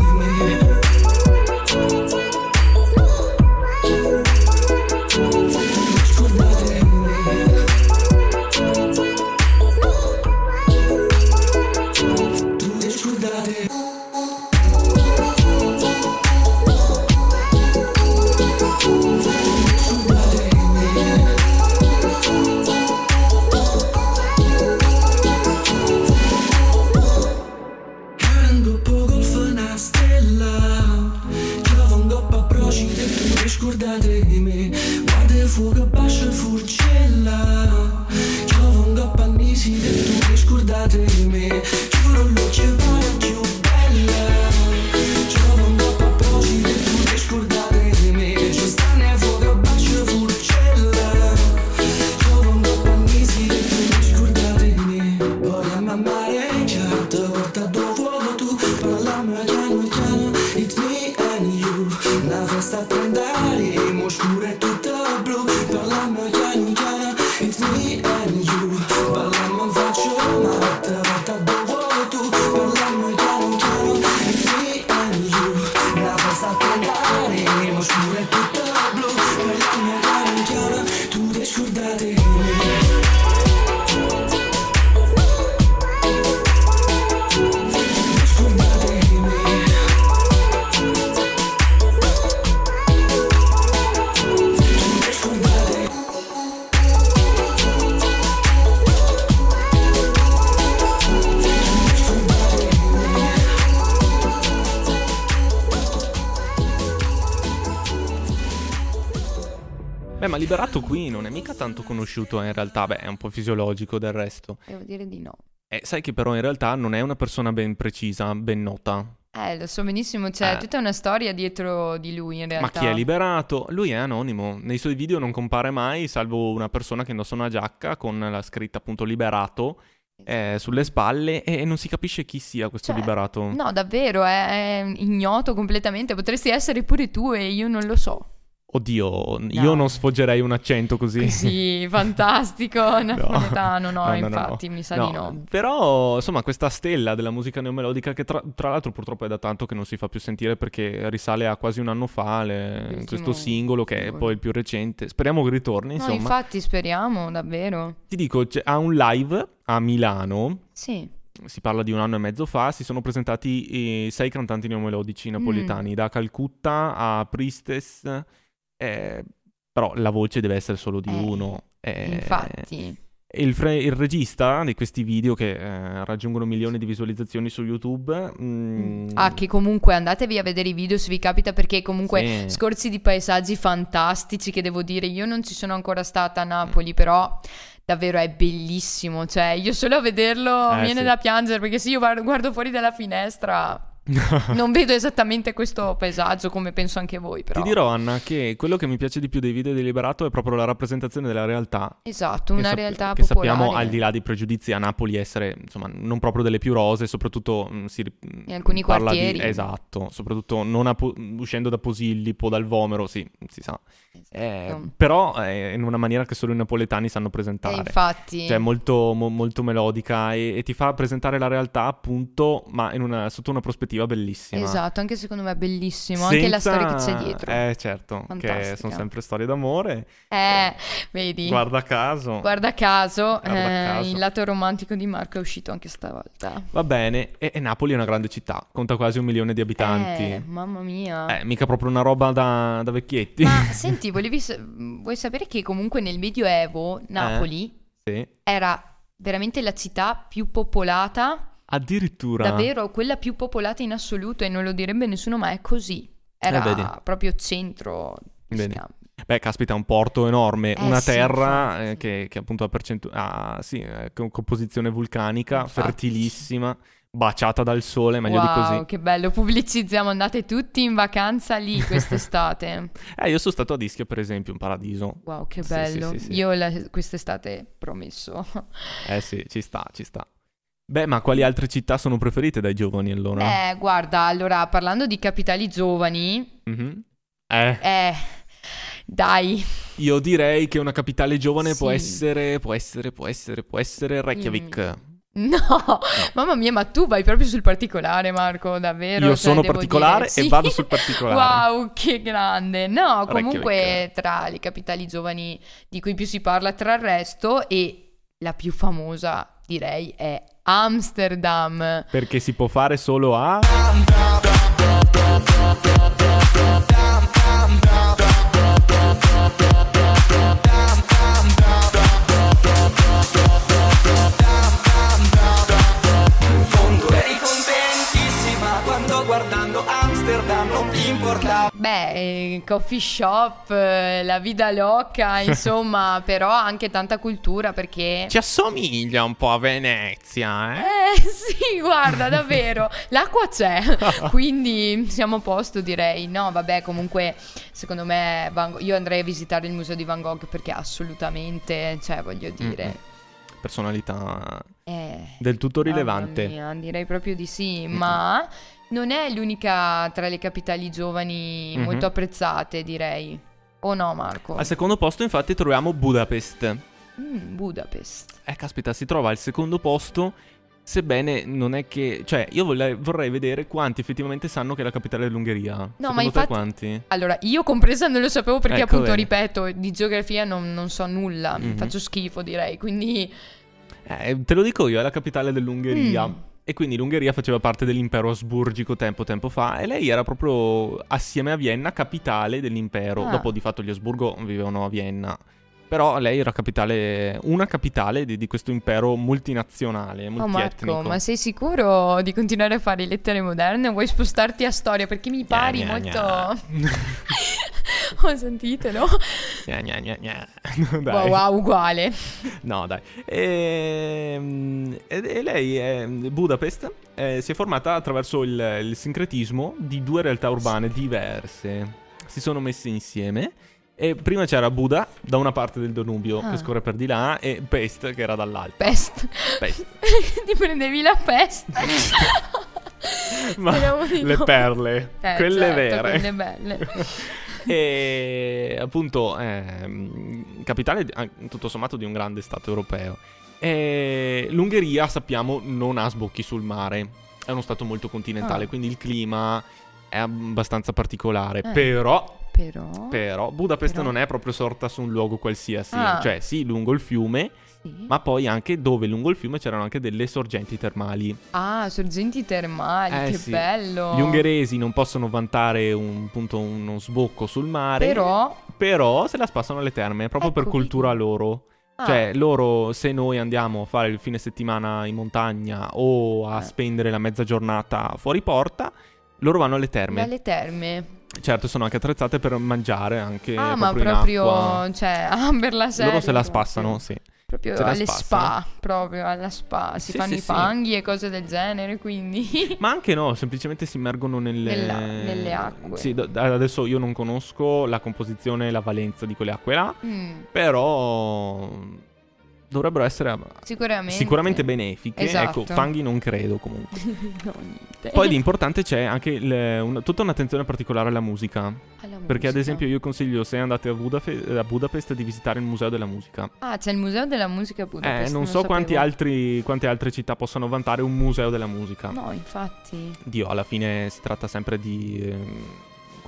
conosciuto eh, in realtà, beh, è un po' fisiologico del resto. Devo dire di no. Eh, sai che però in realtà non è una persona ben precisa, ben nota. Eh, lo so benissimo, c'è Eh. tutta una storia dietro di lui in realtà. Ma chi è liberato? Lui è anonimo. Nei suoi video non compare mai, salvo una persona che indossa una giacca con la scritta appunto liberato eh, sulle spalle e non si capisce chi sia questo Cioè, liberato. No, davvero, è, è ignoto completamente. Potresti essere pure tu e io non lo so. Oddio, io non sfoggerei un accento così. Sì, *laughs* fantastico. Napoletano, no, No, no, no, infatti, no. mi sa No, di no. Però, insomma, questa stella della musica neomelodica, che tra, tra l'altro purtroppo è da tanto che non si fa più sentire perché risale a quasi un anno fa, le- questo singolo che è singolo. poi il più recente. Speriamo che ritorni, No, insomma. infatti, speriamo, davvero. Ti dico, ha un live a Milano, Sì. si parla di un anno e mezzo fa, si sono presentati eh, sei cantanti neomelodici napoletani, da Calcutta a Priestess, eh, però la voce deve essere solo di Eh, uno. eh, Infatti. il, fre- il regista di questi video che eh, raggiungono milioni di visualizzazioni su YouTube. mm, Ah, che comunque andatevi a vedere i video se vi capita perché comunque Sì. scorsi di paesaggi fantastici che devo dire, io non ci sono ancora stata a Napoli, però davvero è bellissimo, cioè io solo a vederlo Eh, viene sì. da piangere perché se io guardo, guardo fuori dalla finestra non vedo esattamente questo paesaggio come penso anche voi, però. Ti dirò, Anna, che quello che mi piace di più dei video di Liberato è proprio la rappresentazione della realtà. Esatto, una sap- realtà che popolare. sappiamo al di là dei pregiudizi a Napoli essere insomma non proprio delle più rose soprattutto mh, si In alcuni parla di- quartieri. esatto soprattutto non a uscendo da Posillipo dal Vomero sì si sa Eh, Esatto. però eh, in una maniera che solo i napoletani sanno Eh, presentare infatti. cioè molto, mo- molto melodica e, e ti fa presentare la realtà appunto ma in una- sotto una prospettiva bellissima Esatto, anche secondo me è bellissimo, anche la storia che c'è Senza- dietro. eh certo che Fantastica. sono sempre storie d'amore Eh, vedi. guarda caso Guarda caso, Guarda eh, caso. il lato romantico di Marco è uscito anche stavolta. Va bene, e, e Napoli è una grande città, conta quasi un milione di abitanti. Eh, Eh, mamma mia. mica proprio una roba da, da vecchietti. Ma *laughs* senti, volevi sa- vuoi sapere che comunque nel Medioevo Napoli sì. era veramente la città più popolata, Addirittura. davvero quella più popolata in assoluto e non lo direbbe nessuno, ma è così. Era Eh, proprio centro di Vedi. scambio. Beh, caspita, un porto enorme, Eh, una sì, terra infatti. eh, che, che appunto ha percentu- ah, sì, eh, con composizione vulcanica, Infatti. fertilissima, baciata dal sole, meglio wow, di così. che bello, pubblicizziamo, andate tutti in vacanza lì quest'estate. *laughs* Eh, io sono stato a Ischia, per esempio, un paradiso. Wow, che Sì, sì, bello. sì, sì. Io la- quest'estate promesso. *laughs* Eh sì, ci sta, ci sta. Beh, ma quali altre città sono preferite dai giovani allora? Eh, guarda, allora, parlando di capitali giovani, Mhm. Eh, eh, dai, io direi che una capitale giovane può essere, può essere, può essere, può essere Reykjavik. *laughs* no, mamma mia, ma tu vai proprio sul particolare, Marco, davvero. Io Cioè, sono particolare dire, e sì. vado *laughs* sul particolare. Wow, che grande. No, comunque Reykjavik. tra le capitali giovani di cui più si parla tra il resto e la più famosa, direi, è Amsterdam. Perché si può fare solo a... guardando Amsterdam non ti importava Beh, eh, coffee shop, eh, la vida loca, *laughs* insomma, però anche tanta cultura perché... Ci assomiglia un po' a Venezia, eh? Eh *laughs* sì, guarda, davvero, l'acqua c'è, *laughs* quindi siamo a posto direi. No, vabbè, comunque secondo me Van Gogh- io andrei a visitare il museo di Van Gogh perché assolutamente, cioè voglio dire, Personalità eh, del tutto rilevante. mia, direi proprio di sì, ma non è l'unica tra le capitali giovani Mhm. molto apprezzate, direi. O no, Marco? Al secondo posto infatti troviamo Budapest. Mm, Budapest. Eh, caspita, si trova al secondo posto, sebbene non è che... Cioè, io vorrei, vorrei vedere quanti effettivamente sanno che è la capitale dell'Ungheria. No, ma Secondo te infatti- quanti? Allora, io compresa non lo sapevo perché Ecco, appunto, vedi. ripeto, di geografia non, non so nulla, Mhm. faccio schifo direi, quindi... Eh, te lo dico io, è la capitale dell'Ungheria. Mm. E quindi l'Ungheria faceva parte dell'impero asburgico tempo tempo fa e lei era proprio assieme a Vienna capitale dell'impero. Ah. Dopo di fatto gli Asburgo vivevano a Vienna. Però lei era capitale, una capitale di, di questo impero multinazionale, Oh multietnico. Marco, ma sei sicuro di continuare a fare lettere moderne o vuoi spostarti a storia? Perché mi pari Gna, gna, molto... *laughs* gna. Ho sentito, no? Gna, gna, gna, gna. Dai. Wow, wow, uguale. No, dai. Ehm, E, e lei, è, Budapest, eh, si è formata attraverso il, il sincretismo di due realtà urbane diverse. Si sono messe insieme. E prima c'era Buda da una parte del Danubio Ah. che scorre per di là e Pest che era dall'altra. Pest. Pest. *laughs* Ti prendevi la peste. *laughs* Ma le no. perle, Eh, quelle certo, vere. Quelle belle. *laughs* e appunto ehm, capitale tutto sommato di un grande stato europeo. E l'Ungheria, sappiamo, non ha sbocchi sul mare. È uno stato molto continentale, Ah. quindi il clima è abbastanza particolare. Eh. Però, Però... però, Budapest Però. non è proprio sorta su un luogo qualsiasi. Ah. Cioè, sì, lungo il fiume, Sì. ma poi anche dove lungo il fiume c'erano anche delle sorgenti termali. Ah, sorgenti termali, Eh, che sì. bello. Gli ungheresi non possono vantare un, appunto, uno sbocco sul mare. Però... Però se la spassano alle terme, proprio per Ecco, cultura vedi. loro. Ah, Cioè, loro, se noi andiamo a fare il fine settimana in montagna o a Eh. spendere la mezza giornata fuori porta, loro vanno alle terme. dalle terme. Certo, sono anche attrezzate per mangiare anche ah, ma proprio in proprio... acqua. Cioè, *laughs* ah, per la serie. Loro se la spassano, sì. Proprio Se alle spa, proprio alla spa. Si Sì, fanno sì, i sì. fanghi e cose del genere, quindi... *laughs* Ma anche no, semplicemente si immergono nelle, Nella- nelle acque. Sì, da- adesso io non conosco la composizione e la valenza di quelle acque là, Mm, però dovrebbero essere sicuramente. sicuramente benefiche. Esatto. Ecco, fanghi non credo comunque. *laughs* no. Poi di importante c'è anche il- una- tutta un'attenzione particolare alla musica. Alla Perché ad esempio io consiglio se andate a, Budafe- a Budapest di visitare il Museo della Musica. Ah, c'è il museo della musica a Budapest. eh, non lo so altri, quante altre città possono vantare un museo della musica. No, infatti. Dio, alla fine si tratta sempre di ehm,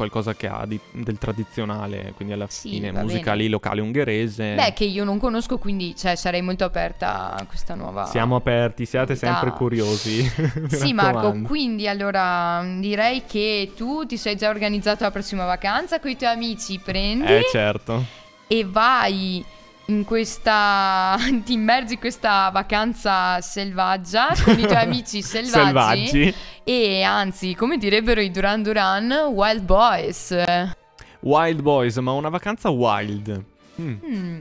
qualcosa che ha di- del tradizionale, quindi alla Sì, fine musica bene. lì locale ungherese. Beh, che io non conosco, quindi cioè, sarei molto aperta a questa nuova. Siamo aperti, siate novità. sempre curiosi. *laughs* Sì, *laughs* Marco, quindi allora mh, direi che tu ti sei già organizzato la prossima vacanza con i tuoi amici, prendi Eh, certo. e vai in questa. *laughs* ti immergi in questa vacanza selvaggia con i tuoi *laughs* amici selvaggi. Selvaggi. E anzi, come direbbero i Duran Duran, Wild Boys. Wild Boys, ma una vacanza wild. Mm. Mm,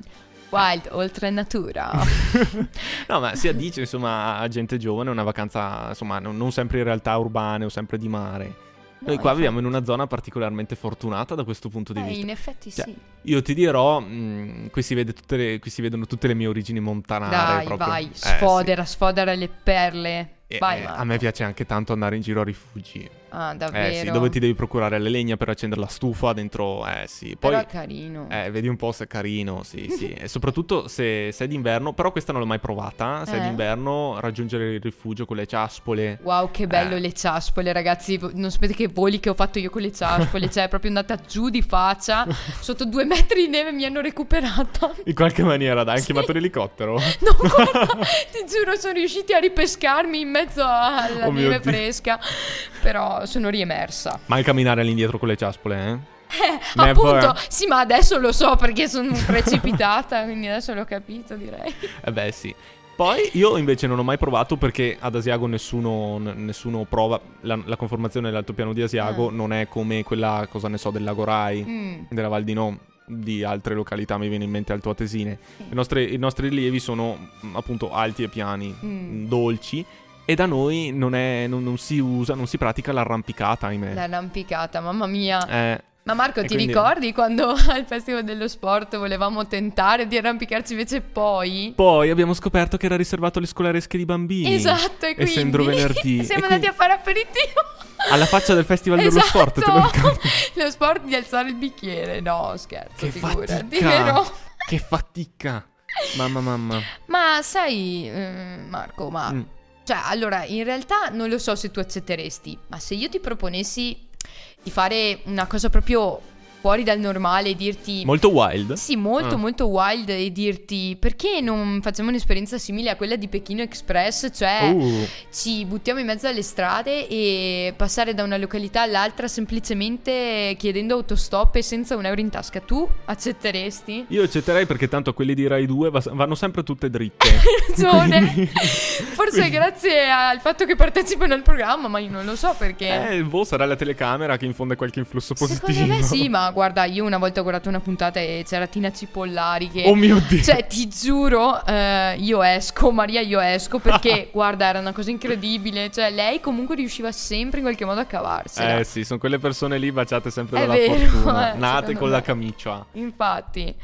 wild, oltre natura. *laughs* no, ma si addice insomma a gente giovane una vacanza, insomma, non, non sempre in realtà urbane o sempre di mare. Noi No, qua viviamo in una zona particolarmente fortunata da questo punto di Eh, vista. in effetti Cioè, sì. Io ti dirò, mh, qui, si vede tutte le- qui si vedono tutte le mie origini montanare. Dai, proprio. vai, Eh, sì. sfodera, sfodera le perle. E- vai, eh, a me piace anche tanto andare in giro a rifugi. Ah, davvero. Eh sì, dove ti devi procurare le legna per accendere la stufa dentro. Eh sì, poi... Però è carino. Eh, vedi un po' se è carino, sì, sì. E soprattutto se, se è d'inverno, però questa non l'ho mai provata. Se è Eh? d'inverno, raggiungere il rifugio con le ciaspole. Wow, che bello Eh. le ciaspole, ragazzi. Non sapete che voli che ho fatto io con le ciaspole. *laughs* cioè, è proprio andata giù di faccia. Sotto due metri di neve mi hanno recuperata. In qualche maniera, dai, hai Sì. chiamato l'elicottero. *laughs* No, guarda, *laughs* ti giuro, sono riusciti a ripescarmi in mezzo alla Oh neve fresca. Però sono riemersa. Mai camminare all'indietro con le ciaspole, eh? Eh, Never. appunto, sì, ma adesso lo so perché sono precipitata. *laughs* quindi adesso l'ho capito, direi. Eh beh, sì. Poi io invece non ho mai provato perché ad Asiago nessuno, nessuno prova. La, la conformazione dell'altopiano di Asiago Ah. non è come quella, cosa ne so, del Lago Rai, Mm. della Val di No, di altre località, mi viene in mente Alto Atesine. Sì. I nostri, I nostri rilievi sono mm, appunto alti e piani, Mm. mm, dolci. E da noi non, è, non, non si usa, non si pratica l'arrampicata, ahimè. L'arrampicata, mamma mia. Eh, Ma Marco, ti quindi- ricordi quando *laughs* al Festival dello Sport volevamo tentare di arrampicarci invece poi? Poi abbiamo scoperto che era riservato alle scolaresche di bambini. Esatto, e quindi Essendo venerdì. *laughs* siamo andati quindi- a fare aperitivo. Alla faccia del Festival dello Sport, te lo Esatto. ricordi? *laughs* Lo sport di alzare il bicchiere. No, scherzo, Che figurati, fatica. Che fatica. Mamma, mamma. Ma sai, eh, Marco, ma... Mm. Cioè, allora, in realtà non lo so se tu accetteresti, ma se io ti proponessi di fare una cosa proprio fuori dal normale e dirti... Molto wild. Sì, molto Ah. molto wild e dirti perché non facciamo un'esperienza simile a quella di Pechino Express, cioè Uh, ci buttiamo in mezzo alle strade e passare da una località all'altra semplicemente chiedendo autostop e senza un euro in tasca. Tu accetteresti? io accetterei perché tanto quelli di Rai 2 va- vanno sempre tutte dritte. *laughs* Ragione. Quindi- *laughs* Forse quindi- grazie al fatto che partecipano al programma, ma io non lo so perché. Eh, il boh, sarà la telecamera che infonde qualche influsso positivo. Secondo me sì, ma guarda, io una volta ho guardato una puntata e c'era Tina Cipollari che... Oh mio Dio! Cioè, ti giuro, eh, io esco, Maria io esco, perché *laughs* guarda, era una cosa incredibile. Cioè, lei comunque riusciva sempre in qualche modo a cavarsela. Eh sì, sono quelle persone lì baciate sempre È dalla vero, fortuna, *laughs* eh, nate con me. la camicia. Infatti...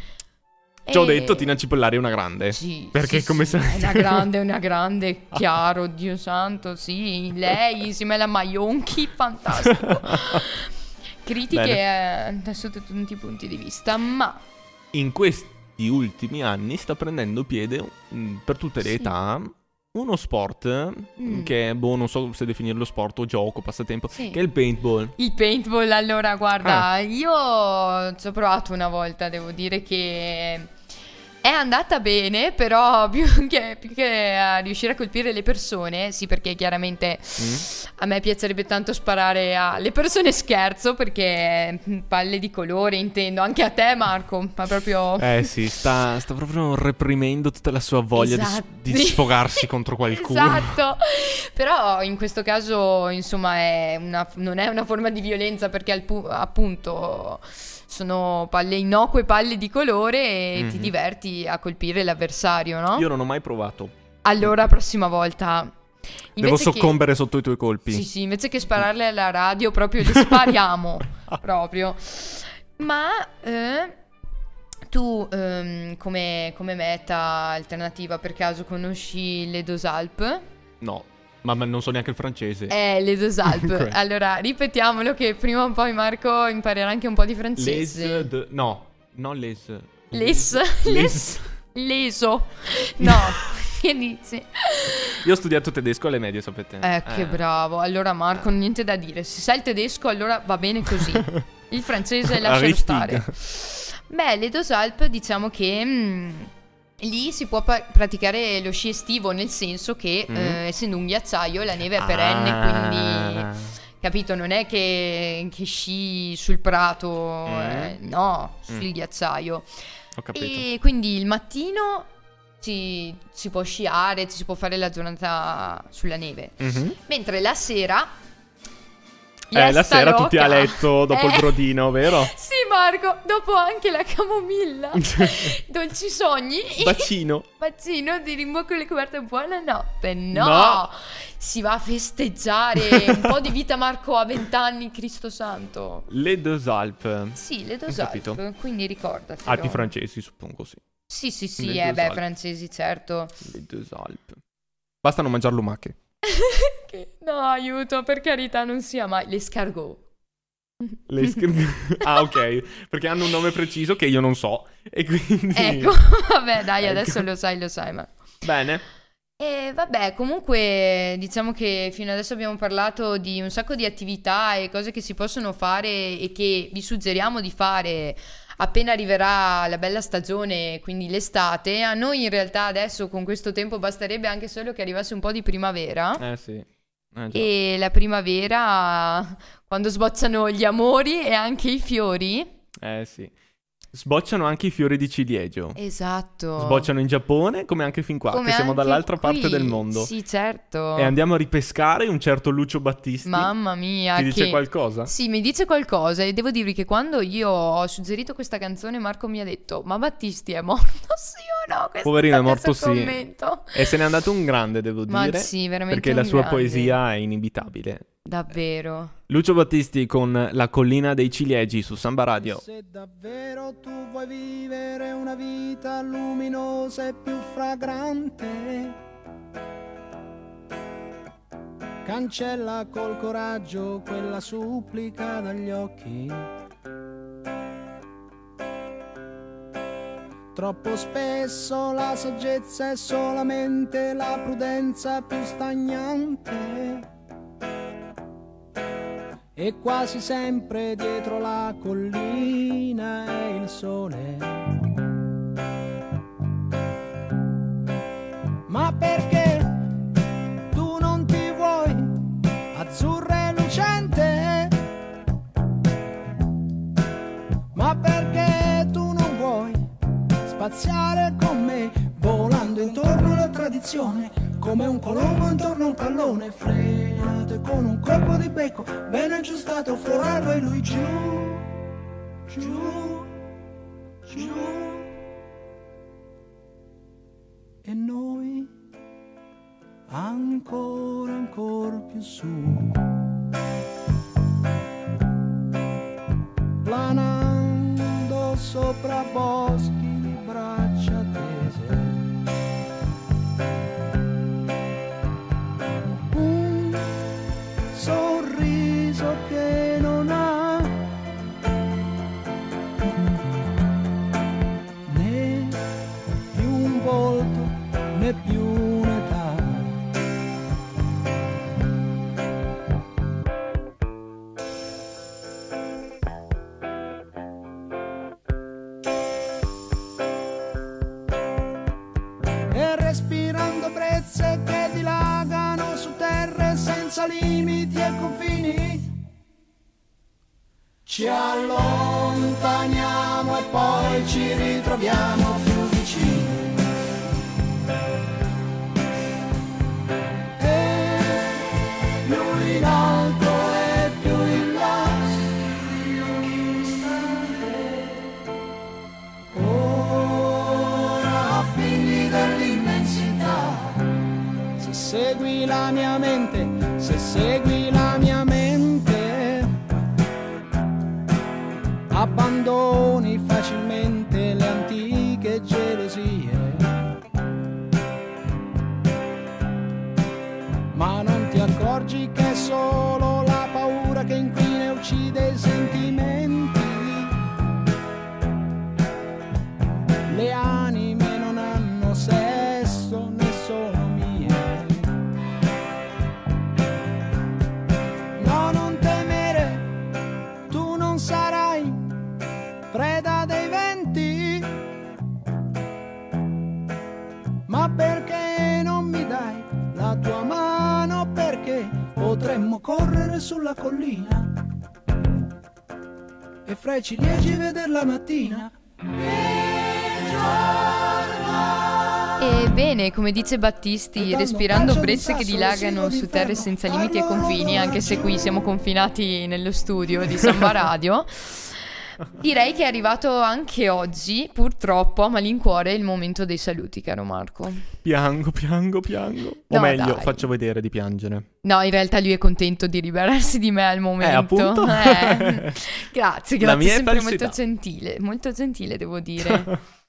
Ci ho e... detto Tina Cipollari è una grande. Sì. Perché sì, come sì, sai... È una grande, una grande, *laughs* chiaro, Dio santo, sì. Lei insieme alla Maionchi, fantastico. Critiche eh, sotto tutti i punti di vista, ma... In questi ultimi anni sta prendendo piede mm, per tutte le sì. età uno sport mm. che boh, non so se definirlo sport o gioco, passatempo, sì. che è il paintball. Il paintball, allora, guarda, ah. io ci ho provato una volta, devo dire che è andata bene, però *laughs* più che, più che a riuscire a colpire le persone, sì perché chiaramente mm. a me piacerebbe tanto sparare alle persone scherzo perché mm, palle di colore intendo, anche a te Marco, ma proprio... Eh sì, sta, sta proprio reprimendo tutta la sua voglia esatto. di, di sfogarsi contro qualcuno. Esatto, però in questo caso insomma è una, non è una forma di violenza perché pu- appunto sono palle innocue, palle di colore e mm-hmm. ti mhm. diverti a colpire l'avversario, no? Io non ho mai provato. Allora, prossima volta. Devo soccombere che... sotto i tuoi colpi. Sì, sì, invece che spararle alla radio, proprio le spariamo. *laughs* proprio. Ma eh, tu, ehm, come, come meta alternativa, per caso conosci le Dosalp? No. Ma, ma non so neanche il francese. Eh, les deux *laughs* Alpes. Ecco. allora, ripetiamolo che prima o poi Marco imparerà anche un po' di francese. Les de... No, non les. Les. Les. les. Leso. No. *laughs* che dici? Io ho studiato tedesco alle medie, sapete. Eh, che eh. bravo. Allora Marco, eh. niente da dire. Se sai il tedesco, allora va bene così. *laughs* Il francese lascialo stare. Beh, le dos Alpes diciamo che... Mh, Lì si può pa- praticare lo sci estivo, nel senso che mm. eh, essendo un ghiacciaio la neve è ah. perenne, ah. quindi capito, non è che, che sci sul prato, mm. eh, no, mm. sul mm. ghiacciaio. Ho capito. E quindi il mattino si, si, può sciare, ci si può fare la giornata sulla neve. Mm-hmm. Mentre la sera... Eh, la sera tutti a letto dopo *laughs* eh, il brodino, vero? sì, Marco, dopo anche la camomilla, *laughs* dolci sogni. Bacino. *laughs* Bacino di rimbocco le coperte. Buonanotte. No. no. Si va a festeggiare *laughs* un po' di vita Marco a vent'anni, Cristo Santo. Le Dos Alpes. Sì, le Dos Alpes, quindi ricordati. Alpi francesi, suppongo, sì. Sì, sì, sì, le eh, beh, Alpes. francesi, certo. Le Dos Alpes. Basta non mangiare lumache. no, aiuto, per carità, non sia mai. le L'escargot. *laughs* Le sc- *laughs* ah, ok. Perché hanno un nome preciso che io non so. E quindi... Ecco, *laughs* vabbè, dai, ecco. adesso lo sai, lo sai, ma... Bene. E vabbè, comunque diciamo che fino adesso abbiamo parlato di un sacco di attività e cose che si possono fare e che vi suggeriamo di fare appena arriverà la bella stagione, quindi l'estate. A noi in realtà adesso con questo tempo basterebbe anche solo che arrivasse un po' di primavera. Eh sì. Eh, e la primavera, quando sbocciano gli amori e anche i fiori. Eh sì. Sbocciano anche i fiori di ciliegio. Esatto. Sbocciano in Giappone come anche fin qua, come che siamo dall'altra qui. parte del mondo. Sì, certo. E andiamo a ripescare un certo Lucio Battisti. Mamma mia. Ti che... dice qualcosa? Sì, mi dice qualcosa e devo dirvi che quando io ho suggerito questa canzone Marco mi ha detto "Ma Battisti è morto *laughs* sì o no?" Questo Poverino è morto sì. Commento. E se n'è andato un grande, devo dire. Ma sì, veramente Perché la sua grande. poesia è inimitabile. Davvero. Lucio Battisti con La collina dei ciliegi su Samba Radio. Se davvero tu vuoi vivere una vita luminosa e più fragrante, cancella col coraggio quella supplica dagli occhi. Troppo spesso la saggezza è solamente la prudenza più stagnante e quasi sempre dietro la collina è il sole. Ma perché tu non ti vuoi azzurra e lucente? Ma perché tu non vuoi spaziare con me volando intorno alla tradizione? come un colombo intorno a un pallone frenato con un colpo di becco ben aggiustato forarlo e lui giù, giù, giù. E noi ancora, ancora più su. Planando sopra boschi e fra i ciliegi veder la mattina. Ebbene, come dice Battisti, respirando brezze che dilagano su terre senza limiti e confini, anche se qui siamo confinati nello studio di Samba Radio, *laughs* direi che è arrivato anche oggi, purtroppo, a malincuore, il momento dei saluti, caro Marco. Piango, piango, piango. o No, meglio, dai. faccio vedere di piangere. No, in realtà lui è contento di liberarsi di me al momento. appunto. Eh, *laughs* grazie, La grazie, mia è sempre falsità. molto gentile, molto gentile devo dire. *laughs*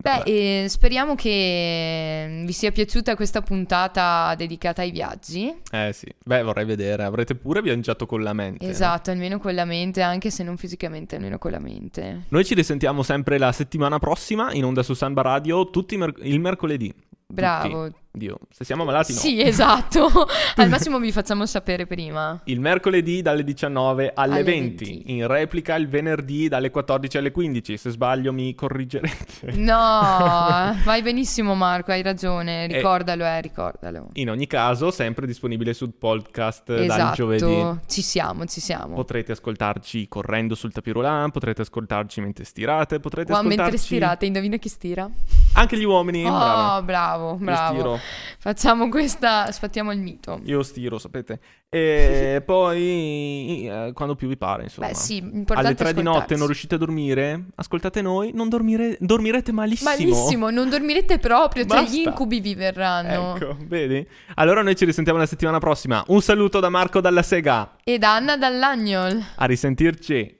Beh, eh, speriamo che vi sia piaciuta questa puntata dedicata ai viaggi. Eh sì, beh vorrei vedere, avrete pure viaggiato con la mente. no? Esatto, almeno con la mente, anche se non fisicamente, almeno con la mente. Noi ci risentiamo sempre la settimana prossima in onda su Samba Radio, tutti mer- il mercoledì. Bravo. Tutti. Dio, se siamo malati no. Sì, esatto. *laughs* Al massimo vi facciamo sapere prima. Il mercoledì dalle 19 alle, Alle 20. 20. in replica il venerdì dalle 14 alle 15. Se sbaglio mi corrigerete. No, *laughs* vai benissimo Marco, hai ragione, Eh. ricordalo, eh, ricordalo. In ogni caso, sempre disponibile sul podcast dal Esatto, giovedì. ci siamo, ci siamo. Potrete ascoltarci correndo sul tapirulan, potrete ascoltarci mentre stirate, potrete Qua mentre ascoltarci stirate, indovina chi stira? anche gli uomini. Oh, bravo, Io bravo. *laughs* Facciamo questa, sfattiamo il mito. Io stiro, sapete. E *laughs* poi eh, quando più vi pare, insomma. Beh, sì, Alle 3 di notte non riuscite a dormire? Ascoltate noi, non dormire- dormirete malissimo. Malissimo, non dormirete proprio, cioè gli incubi vi verranno. Ecco, vedi? Allora noi ci risentiamo la settimana prossima. Un saluto da Marco dalla Sega. Ed Anna dall'Agnol. A risentirci.